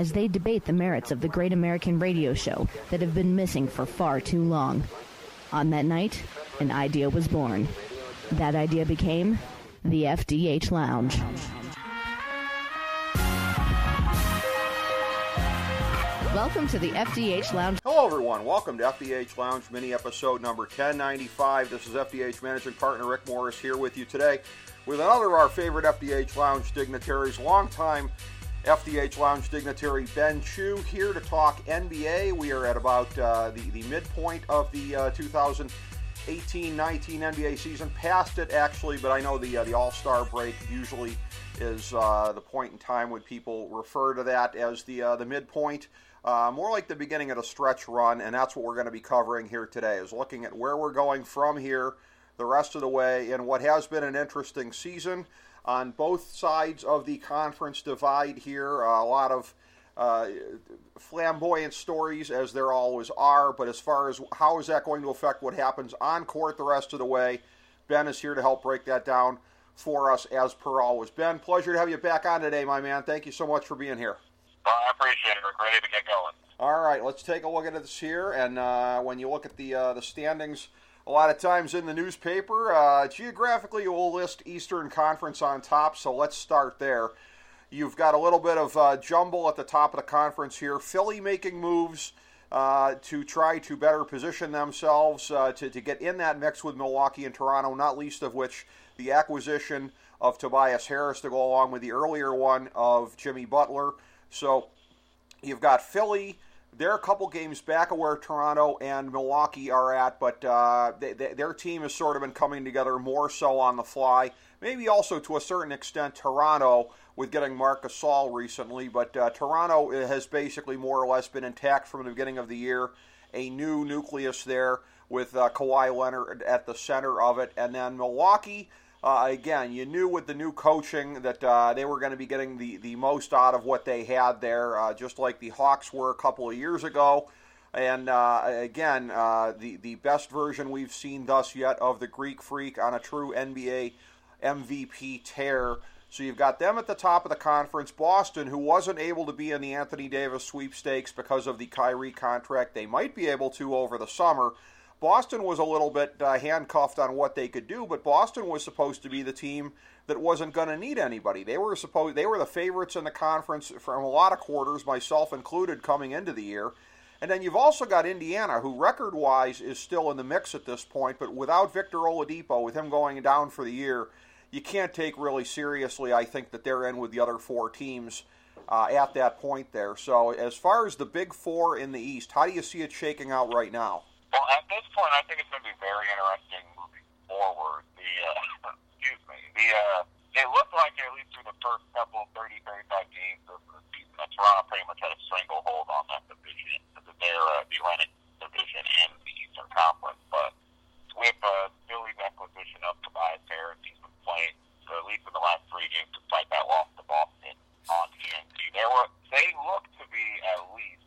as they debate the merits of the great American radio show that have been missing for far too long. On that night, an idea was born. That idea became the FDH Lounge. Welcome to the FDH Lounge. Hello, everyone. Welcome to FDH Lounge mini episode number 1095. This is FDH managing partner Rick Morris here with you today with another of our favorite FDH Lounge dignitaries, longtime FDH Lounge dignitary Ben Chew here to talk NBA. We are at about uh, the, the midpoint of the uh, 2018 19 NBA season. Past it, actually, but I know the, uh, the All Star break usually is uh, the point in time when people refer to that as the, uh, the midpoint. Uh, more like the beginning of a stretch run, and that's what we're going to be covering here today, is looking at where we're going from here the rest of the way in what has been an interesting season on both sides of the conference divide here. Uh, a lot of uh, flamboyant stories, as there always are, but as far as how is that going to affect what happens on court the rest of the way, Ben is here to help break that down for us as per always. Ben, pleasure to have you back on today, my man. Thank you so much for being here. Well, I appreciate it. We're ready to get going. All right, let's take a look at this here. And uh, when you look at the uh, the standings a lot of times in the newspaper. Uh, geographically, we'll list Eastern Conference on top, so let's start there. You've got a little bit of uh, jumble at the top of the conference here. Philly making moves uh, to try to better position themselves uh, to, to get in that mix with Milwaukee and Toronto, not least of which the acquisition of Tobias Harris to go along with the earlier one of Jimmy Butler. So you've got Philly they're a couple games back of where Toronto and Milwaukee are at, but uh, they, they, their team has sort of been coming together more so on the fly. Maybe also to a certain extent Toronto with getting Marc Gasol recently, but uh, Toronto has basically more or less been intact from the beginning of the year. A new nucleus there with uh, Kawhi Leonard at the center of it, and then Milwaukee uh, again, you knew with the new coaching that uh, they were going to be getting the, the most out of what they had there, uh, just like the Hawks were a couple of years ago. And uh, again, uh, the, the best version we've seen thus yet of the Greek Freak on a true NBA MVP tear. So you've got them at the top of the conference. Boston, who wasn't able to be in the Anthony Davis sweepstakes because of the Kyrie contract, they might be able to over the summer. Boston was a little bit uh, handcuffed on what they could do, but Boston was supposed to be the team that wasn't going to need anybody. They were supposed they were the favorites in the conference from a lot of quarters, myself included, coming into the year. And then you've also got Indiana, who record-wise is still in the mix at this point, but without Victor Oladipo, with him going down for the year, you can't take really seriously. I think that they're in with the other four teams uh, at that point there. So as far as the big four in the East, how do you see it shaking out right now? Well, at this point, I think it's going to be very interesting moving forward. The uh, excuse me, the uh, it looked like at least through the first couple 30, 35 games of the season that Toronto pretty much had a stranglehold on that division, their uh, the Atlantic division and the Eastern Conference. But with uh, Philly's acquisition of Tobias Harris, he's been playing so at least in the last three games, despite that loss to Boston on TNT. There were they look to be at least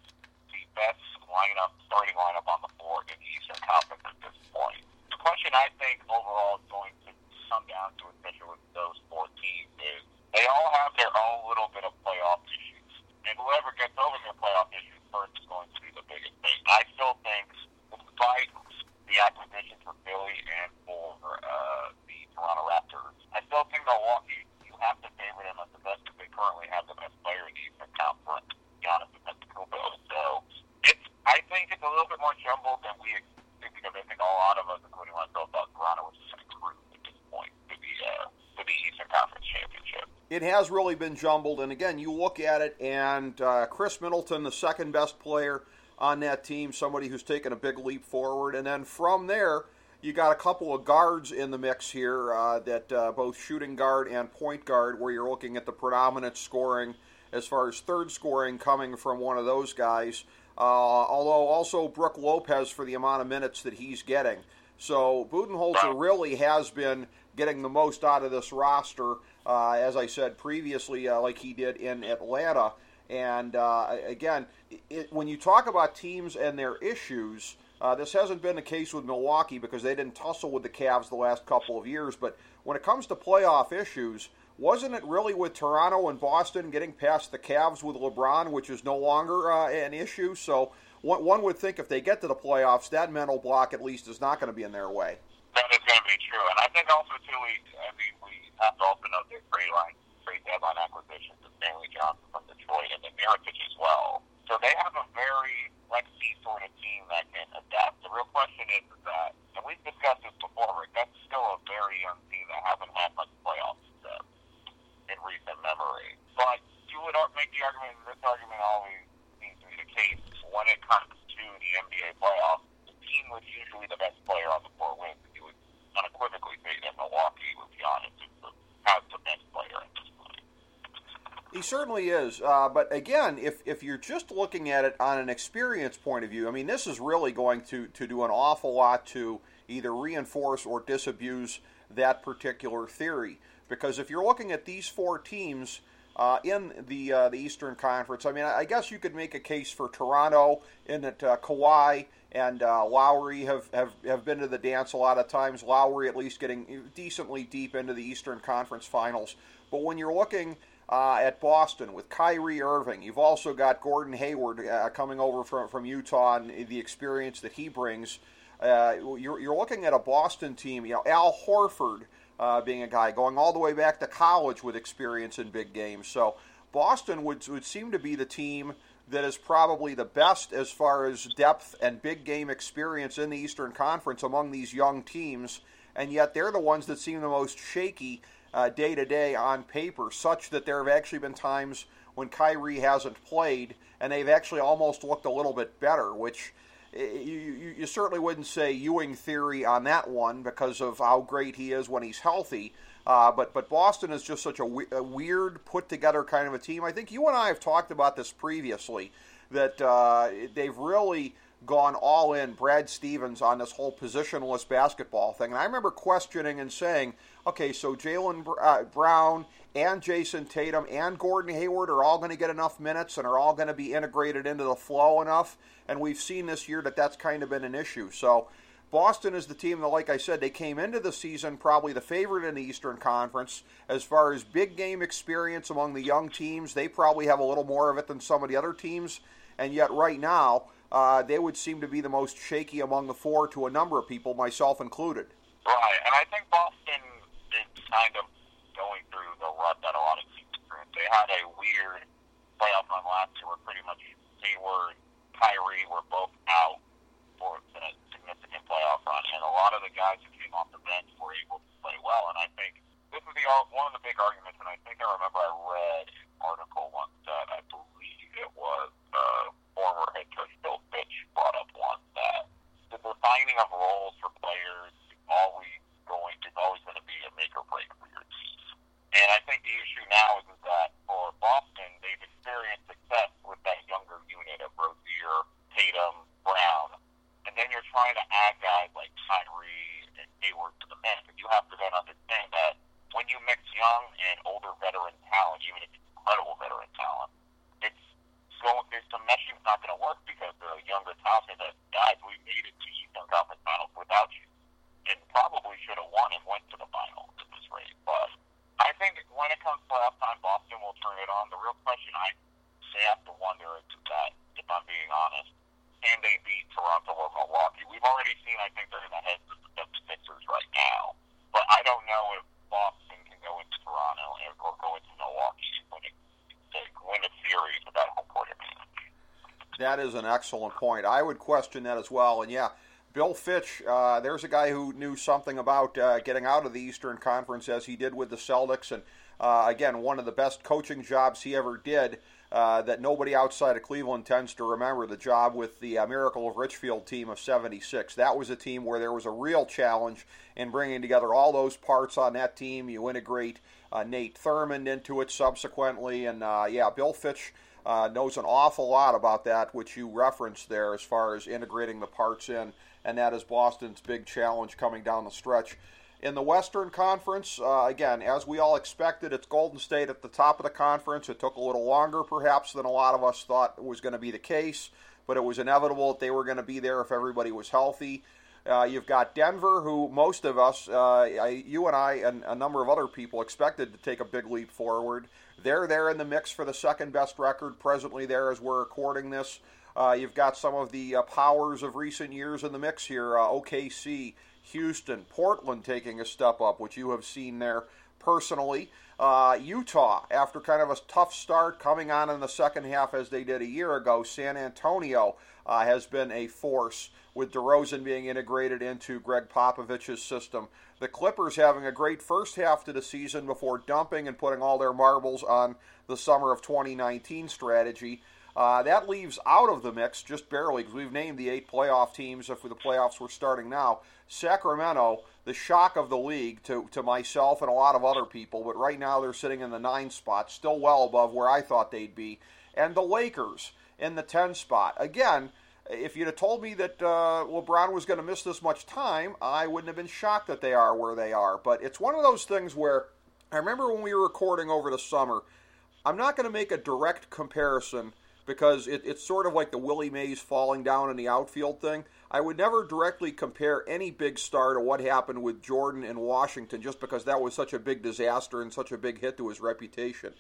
the best lineup, starting lineup on the floor in the Eastern Conference at this point. The question I think overall is going to come down to, especially with those four teams, is they all have their own little bit of playoff issues. And whoever gets over their playoff issues first is going to be the biggest thing. I still think, despite the acquisition for Philly and for uh, the Toronto Raptors, I still think Milwaukee, you have to favor them as the best because they currently have the best player in the Eastern Conference, Giannis Antetokounmpo. So it's I think it's a little bit more jumbled than we think because I think a lot of us, including myself, thought Toronto was just going to cruise at this point to the uh, to the Eastern Conference Championship. It has really been jumbled, and again, you look at it, and uh, Khris Middleton, the second best player on that team, somebody who's taken a big leap forward, and then from there. You got a couple of guards in the mix here, uh, that uh, both shooting guard and point guard, where you're looking at the predominant scoring as far as third scoring coming from one of those guys. Uh, although also Brook Lopez for the amount of minutes that he's getting. So Budenholzer really has been getting the most out of this roster, uh, as I said previously, uh, like he did in Atlanta. And uh, again, it, when you talk about teams and their issues, uh, this hasn't been the case with Milwaukee because they didn't tussle with the Cavs the last couple of years. But when it comes to playoff issues, wasn't it really with Toronto and Boston getting past the Cavs with LeBron, which is no longer uh, an issue? So one, one would think if they get to the playoffs, that mental block at least is not going to be in their way. That is going to be true, and I think also too we I mean we have to also note the trade line trade deadline acquisitions of Stanley Johnson from Detroit and then Mirotic as well. So they have a very Let's sort of team that can adapt. The real question is, is that, and we've discussed this before, Rick, that's still a very young team that hasn't had much playoff success in recent memory. But you would make the argument, this argument always seems to be the case, when it comes to the NBA playoffs, the team with usually the best player on the floor wins. You would unequivocally say that Milwaukee, with Giannis, has the best player at this point. He certainly is. Uh, but again, if, if you're just looking at it on an experience point of view, I mean, this is really going to, to do an awful lot to either reinforce or disabuse that particular theory. Because if you're looking at these four teams uh, in the uh, the Eastern Conference, I mean, I guess you could make a case for Toronto in that uh, Kawhi and uh, Lowry have, have, have been to the dance a lot of times. Lowry at least getting decently deep into the Eastern Conference Finals. But when you're looking uh, at Boston with Kyrie Irving. You've also got Gordon Hayward uh, coming over from, from Utah and the experience that he brings. Uh, you're, you're looking at a Boston team, you know, Al Horford uh, being a guy going all the way back to college with experience in big games. So Boston would, would seem to be the team that is probably the best as far as depth and big game experience in the Eastern Conference among these young teams, and yet they're the ones that seem the most shaky day to day on paper, such that there have actually been times when Kyrie hasn't played and they've actually almost looked a little bit better, which eh, you, you, you, certainly wouldn't say Ewing theory on that one because of how great he is when he's healthy. Uh, but but Boston is just such a, weird, put together kind of a team. I think you and I have talked about this previously that uh, they've really gone all in, Brad Stevens, on this whole positionless basketball thing. And I remember questioning and saying, okay, so Jaylen uh, Brown and Jayson Tatum and Gordon Hayward are all going to get enough minutes and are all going to be integrated into the flow enough. And we've seen this year that that's kind of been an issue. So Boston is the team that, like I said, they came into the season probably the favorite in the Eastern Conference. As far as big game experience among the young teams, they probably have a little more of it than some of the other teams. And yet, right now, uh, they would seem to be the most shaky among the four to a number of people, myself included. Right, and I think Boston is kind of going through the rut that a lot of teams experienced. They had a weird playoff run last year where pretty much Hayward, Kyrie were both out for a significant playoff run, and a lot of the guys who came off the bench were able to play well. And I think this is the one of the big arguments, and I think I remember I read an article once that I believe it was uh, former head coach Bill Fitch brought up once that the defining of roles for players is always going is always going to be a make or break for your team. And I think the issue now is, is that for Boston, they've experienced success with that younger unit of Rozier, Tatum, Brown, and then you're trying to add guys like Kyrie and Hayward to the mix. And you have to then understand that when you mix young and older veteran talent, even if it's incredible veteran talent, going, there's some meshing's not going to work because the younger talented that guys, we made it to Eastern Conference Finals without you, and probably should have won and went to the final at this rate. But I think when it comes playoff time, Boston will turn it on. The real question I say have to wonder is that, if I'm being honest, can they beat Toronto or Milwaukee? We've already seen, I think they're in the heads of the Sixers right now, but I don't know if Boston can go into Toronto or go into Milwaukee and win it win a series with that home court advantage. That is an excellent point. I would question that as well. And yeah, Bill Fitch, uh, there's a guy who knew something about uh, getting out of the Eastern Conference as he did with the Celtics. And uh, again, one of the best coaching jobs he ever did. Uh, that nobody outside of Cleveland tends to remember the job with the uh, Miracle of Richfield team of 76. That was a team where there was a real challenge in bringing together all those parts on that team. You integrate uh, Nate Thurmond into it subsequently, and yeah, Bill Fitch uh, knows an awful lot about that, which you referenced there as far as integrating the parts in, and that is Boston's big challenge coming down the stretch. In the Western Conference, uh, again, as we all expected, it's Golden State at the top of the conference. It took a little longer, perhaps, than a lot of us thought was going to be the case, but it was inevitable that they were going to be there if everybody was healthy. Uh, you've got Denver, who most of us, uh, you and I, and a number of other people expected to take a big leap forward. They're there in the mix for the second best record presently there as we're recording this. Uh, you've got some of the uh, powers of recent years in the mix here uh, OKC, Houston, Portland taking a step up, which you have seen there personally. Uh, Utah, after kind of a tough start coming on in the second half as they did a year ago, San Antonio uh, has been a force with DeRozan being integrated into Gregg Popovich's system. The Clippers having a great first half to the season before dumping and putting all their marbles on the summer of 2019 strategy. Uh, that leaves out of the mix just barely because we've named the eight playoff teams if the playoffs were starting now. Sacramento, the shock of the league to, to myself and a lot of other people, but right now they're sitting in the nine spot, still well above where I thought they'd be. And the Lakers in the 10 spot. Again, if you'd have told me that uh, LeBron was going to miss this much time, I wouldn't have been shocked that they are where they are. But it's one of those things where I remember when we were recording over the summer, I'm not going to make a direct comparison because it, it's sort of like the Willie Mays falling down in the outfield thing. I would never directly compare any big star to what happened with Jordan in Washington just because that was such a big disaster and such a big hit to his reputation.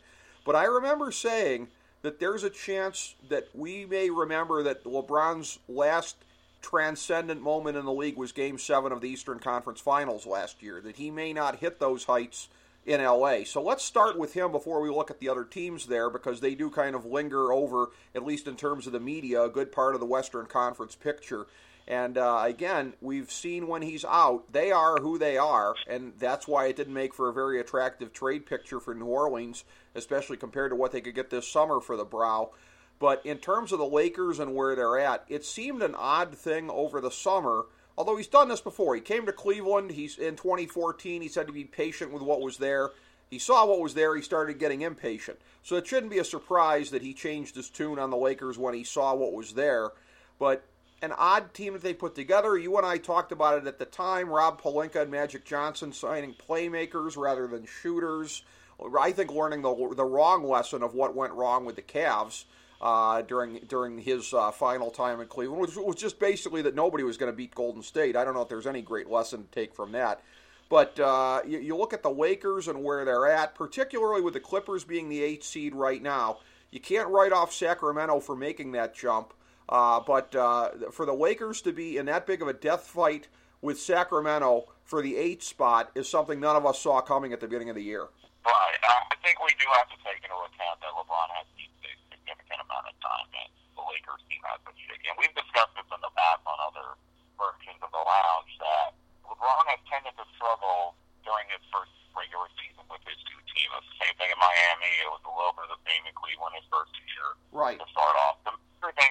But I remember saying that there's a chance that we may remember that LeBron's last transcendent moment in the league was game seven of the Eastern Conference Finals last year, that he may not hit those heights in LA. So let's start with him before we look at the other teams there because they do kind of linger over, at least in terms of the media, a good part of the Western Conference picture. And uh, again, we've seen when he's out, they are who they are, and that's why it didn't make for a very attractive trade picture for New Orleans, especially compared to what they could get this summer for the Brow. But in terms of the Lakers and where they're at, it seemed an odd thing over the summer Although he's done this before. He came to Cleveland. He's in 2014. He said to be patient with what was there. He saw what was there. He started getting impatient. So it shouldn't be a surprise that he changed his tune on the Lakers when he saw what was there. But an odd team that they put together. You and I talked about it at the time. Rob Pelinka and Magic Johnson signing playmakers rather than shooters. I think learning the the wrong lesson of what went wrong with the Cavs uh, during during his uh, final time in Cleveland, which was just basically that nobody was going to beat Golden State. I don't know if there's any great lesson to take from that. But uh, you, you, look at the Lakers and where they're at, particularly with the Clippers being the eighth seed right now. You can't write off Sacramento for making that jump. Uh, but uh, for the Lakers to be in that big of a death fight with Sacramento for the eighth spot is something none of us saw coming at the beginning of the year. Right. I think we do have to take into account that LeBron has used a significant amount of time that the Lakers team has been shaky. And we've discussed this in the past on other versions of the lounge that LeBron has tended to struggle during his first regular season with his two teams. The same thing in Miami. It was a little bit of the same in Cleveland his first year right. to start off.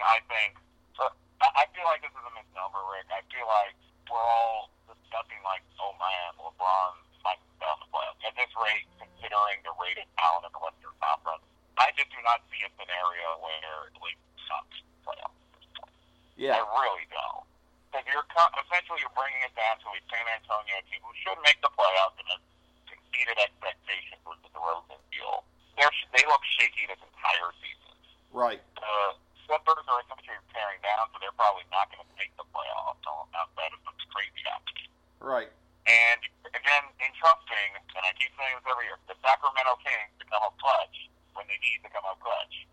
I think, so I feel like this is a misnomer, Rick. I feel like we're all discussing like, oh man, LeBron might be on the playoffs. At this rate, considering the rated talent in the Western Conference, I just do not see a scenario where the league sucks playoffs at this point. Yeah. I really don't. Because you're essentially you're bringing it down to a San Antonio team who should make the playoffs and has exceeded expectations with the DeRozan deal. They're, they look shaky this entire season. Right. The Clippers are essentially tearing down, so they're probably not going to make the playoffs outside of some crazy happening. Right. And again, entrusting, and I keep saying this every year, the Sacramento Kings become a clutch when they need to come up clutch.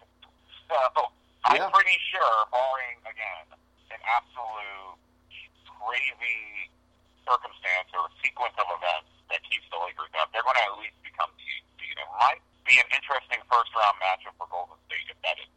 So I'm Yeah. pretty sure, barring again an absolute crazy circumstance or a sequence of events that keeps the Lakers up, they're going to at least become the eighth seed. It might be an interesting first round matchup for Golden State if that is.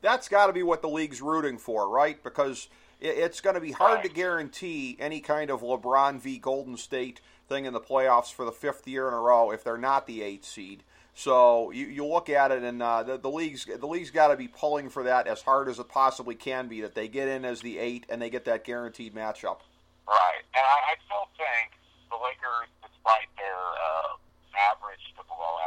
That's got to be what the league's rooting for, right? Because it's going to be hard to guarantee any kind of LeBron v. Golden State thing in the playoffs for the fifth year in a row if they're not the eighth seed. So you, you look at it, and uh, the, the league's the league's got to be pulling for that as hard as it possibly can be that they get in as the eight and they get that guaranteed matchup. Right, and I, I still think the Lakers, despite their uh, average to below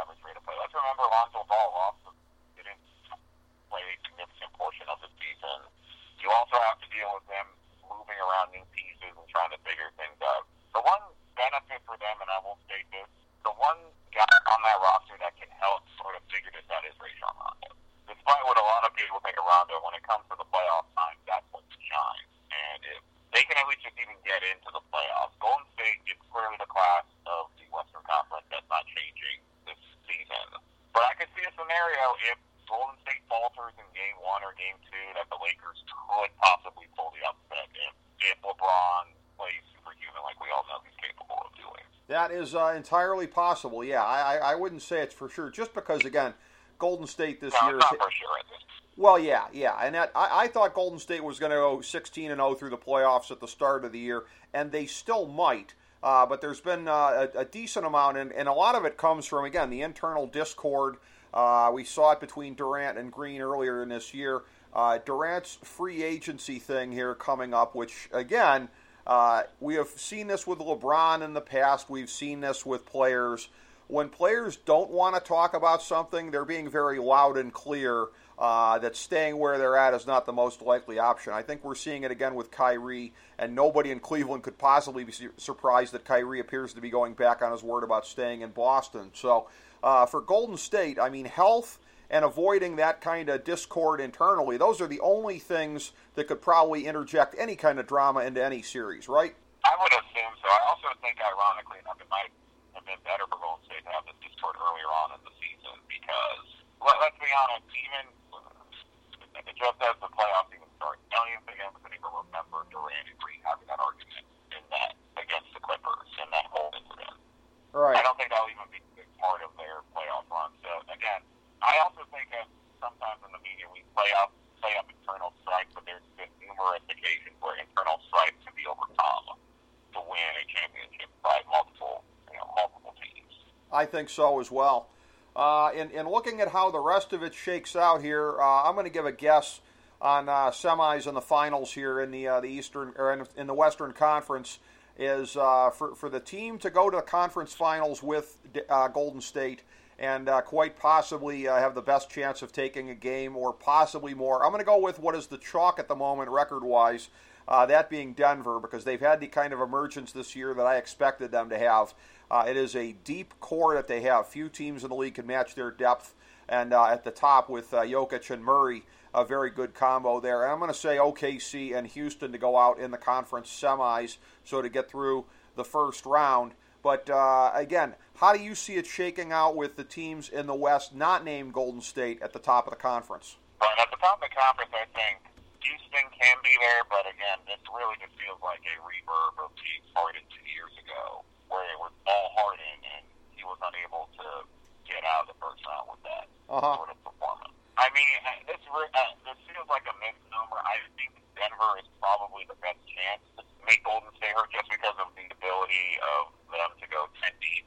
it comes to the playoff time, that's when it shines. And if they can at least just even get into the playoffs, Golden State is clearly the class of the Western Conference. That's not changing this season. But I could see a scenario if Golden State falters in Game One or Game Two that the Lakers could possibly pull the upset if, if LeBron plays superhuman like we all know he's capable of doing. That is uh, entirely possible. Yeah, I, I, I wouldn't say it's for sure, just because again, Golden State this No, year. not for sure at this. Well, yeah, yeah, and that I, I thought Golden State was going to go 16 and 0 through the playoffs at the start of the year, and they still might. Uh, but there's been uh, a, a decent amount, and, and a lot of it comes from again the internal discord. Uh, we saw it between Durant and Green earlier in this year. Uh, Durant's free agency thing here coming up, which again uh, we have seen this with LeBron in the past. We've seen this with players. When players don't want to talk about something, they're being very loud and clear uh, that staying where they're at is not the most likely option. I think we're seeing it again with Kyrie, and nobody in Cleveland could possibly be surprised that Kyrie appears to be going back on his word about staying in Boston. So uh, for Golden State, I mean, health and avoiding that kind of discord internally, those are the only things that could probably interject any kind of drama into any series, right? I would assume so. I also think, ironically enough, it might have been better for Golden State to have this discord earlier on in the season because, let, let's be honest, even just as the playoffs even start, I don't even think anybody will remember Durant and Green having that argument in that against the Clippers in that whole incident. Right. I don't think that'll even be a big part of their playoff run. So again, I also think that sometimes in the media we play up play up internal strife, but there's been numerous occasions where internal strife can be overcome to win a championship by multiple you know multiple teams. I think so as well. Uh, in, in looking at how the rest of it shakes out here, uh, I'm going to give a guess on uh, semis and the finals here in the uh, the Eastern or in, in the Western Conference is uh, for for the team to go to the conference finals with uh, Golden State and uh, quite possibly uh, have the best chance of taking a game or possibly more. I'm going to go with what is the chalk at the moment record wise. Uh, that being Denver, because they've had the kind of emergence this year that I expected them to have. Uh, it is a deep core that they have. Few teams in the league can match their depth. And uh, at the top with uh, Jokic and Murray, a very good combo there. And I'm going to say OKC and Houston to go out in the conference semis, so to get through the first round. But uh, again, how do you see it shaking out with the teams in the West not named Golden State at the top of the conference? But at the top of the conference, I think Houston can be there, but again, this really just feels like a reverb of James Harden two years ago, where it was all Harden and he was unable to get out of the first round with that Uh-huh. sort of performance. I mean, uh, this re- uh, this feels like a misnomer. I think Denver is probably the best chance to make Golden State hurt just because of the ability of them to go ten deep.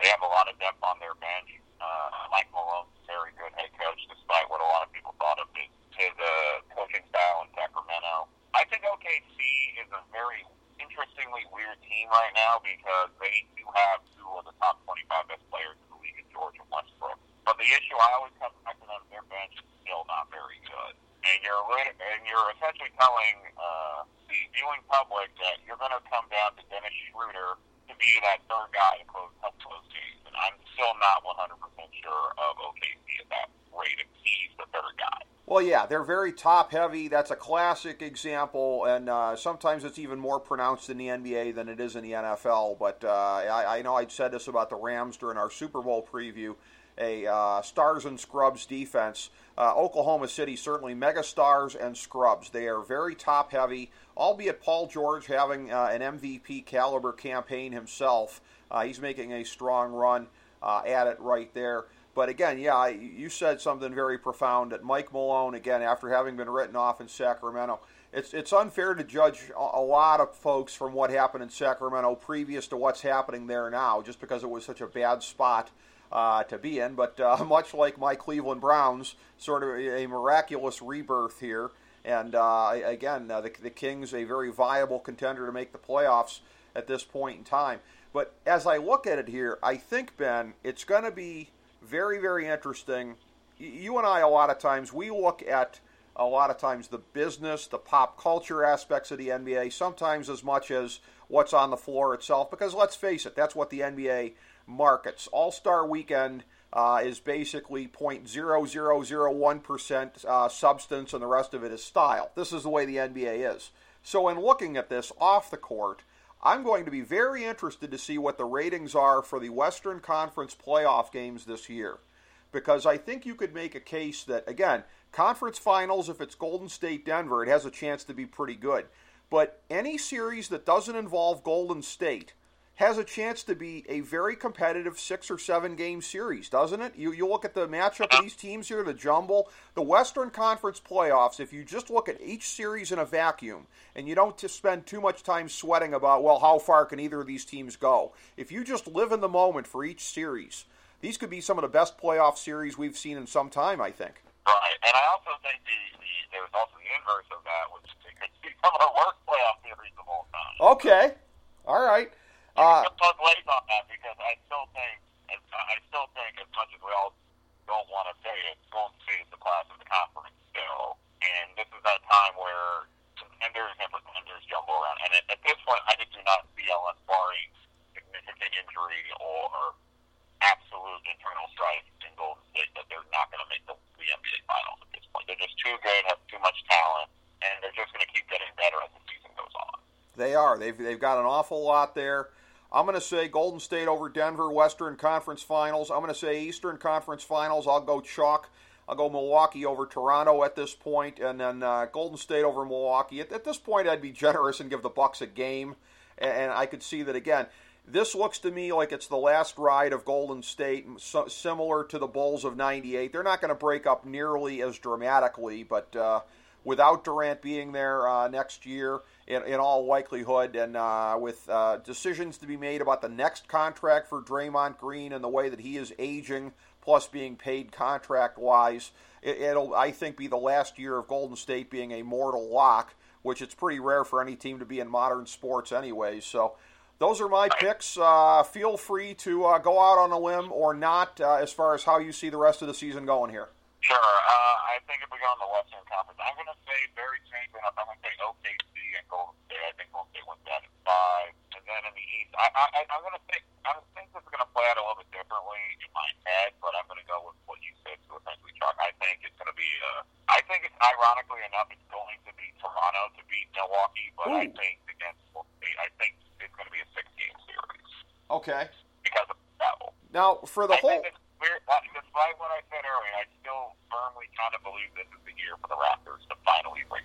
They have a lot of depth on their bench. Uh, Mike Malone's a very good head coach, despite what a lot of people thought of his, his uh, coaching style in Sacramento. I think OKC is a very interestingly weird team right now because they do have two of the top 25 best players in the league in George and Westbrook. But the issue I always come back to them, their bench is still not very good. And you're and you're essentially telling uh, the viewing public that you're going to come down to Dennis Schroeder be that third guy to close help close games. And I'm still not 100% sure of OKC at that rate if he's the third guy. Well, yeah, they're very top heavy. That's a classic example, and uh, sometimes it's even more pronounced in the NBA than it is in the NFL. But uh, I, I know I'd said this about the Rams during our Super Bowl preview a uh, stars and scrubs defense. Uh, Oklahoma City certainly mega stars and scrubs. They are very top heavy, albeit Paul George having uh, an MVP caliber campaign himself. Uh, he's making a strong run uh, at it right there. But again, yeah, you said something very profound that Mike Malone, again, after having been written off in Sacramento, it's it's unfair to judge a, a lot of folks from what happened in Sacramento previous to what's happening there now, just because it was such a bad spot uh, to be in. But uh, much like my Cleveland Browns, sort of a, miraculous rebirth here. And uh, again, uh, the, the Kings, a very viable contender to make the playoffs at this point in time. But as I look at it here, I think, Ben, it's going to be very, very interesting. You and I, a lot of times, we look at a lot of times the business, the pop culture aspects of the NBA, sometimes as much as what's on the floor itself. Because let's face it, that's what the NBA markets. All Star Weekend uh, is basically 0.0001% uh, substance and the rest of it is style. This is the way the NBA is. So, in looking at this off the court, I'm going to be very interested to see what the ratings are for the Western Conference playoff games this year. Because I think you could make a case that, again, conference finals, if it's Golden State Denver, it has a chance to be pretty good. But any series that doesn't involve Golden State, has a chance to be a very competitive six or seven game series, doesn't it? You you look at the matchup of these teams here, the jumble, the Western Conference playoffs. If you just look at each series in a vacuum and you don't spend too much time sweating about well how far can either of these teams go, if you just live in the moment for each series, these could be some of the best playoff series we've seen in some time. I think. Right, and I also think the, the there's also the inverse of that, which could be some of the worst playoff series of all time. Okay, all right. Uh, I'm put weight on that because I still think, I still think, as much as we all don't want to say it, Golden State is the class of the conference still, and this is that time where contenders and pretenders jumble around. And at, at this point, I just do not see unless barring significant injury or absolute internal strife in Golden State that they're not going to make the, the NBA Finals at this point. They're just too good, have too much talent, and they're just going to keep getting better as the season goes on. They are. They've they've got an awful lot there. I'm going to say Golden State over Denver, Western Conference Finals. I'm going to say Eastern Conference Finals. I'll go chalk. I'll go Milwaukee over Toronto at this point, and then uh, Golden State over Milwaukee. At, at, this point, I'd be generous and give the Bucks a game, and, and, I could see that again. This looks to me like it's the last ride of Golden State, so, similar to the Bulls of '98. They're not going to break up nearly as dramatically, but uh, without Durant being there uh, next year in, in all likelihood, and uh, with uh, decisions to be made about the next contract for Draymond Green and the way that he is aging, plus being paid contract wise, it, will I think be the last year of Golden State being a mortal lock, which it's pretty rare for any team to be in modern sports anyway. So. Those are my picks. Uh, feel free to uh, go out on a limb or not uh, as far as how you see the rest of the season going here. Sure. Uh, I think if we go in the Western Conference, I'm going to say very changing. I'm going to say and Golden State. I think Golden State wins that in five. And then in the East, I, I, I'm going to think I think this is going to play out a little bit differently in my head, but I'm going to go with what you said to essentially chalk. I think it's going to be. Uh, I think it's ironically enough, it's going to be Toronto to beat Milwaukee, but Ooh. I think against Golden State, I think it's going to be a six game series. Okay. Because of the travel. Now for the I whole. Think weird, despite what I said earlier, I still firmly kind of believe this is the year for the Raptors to finally break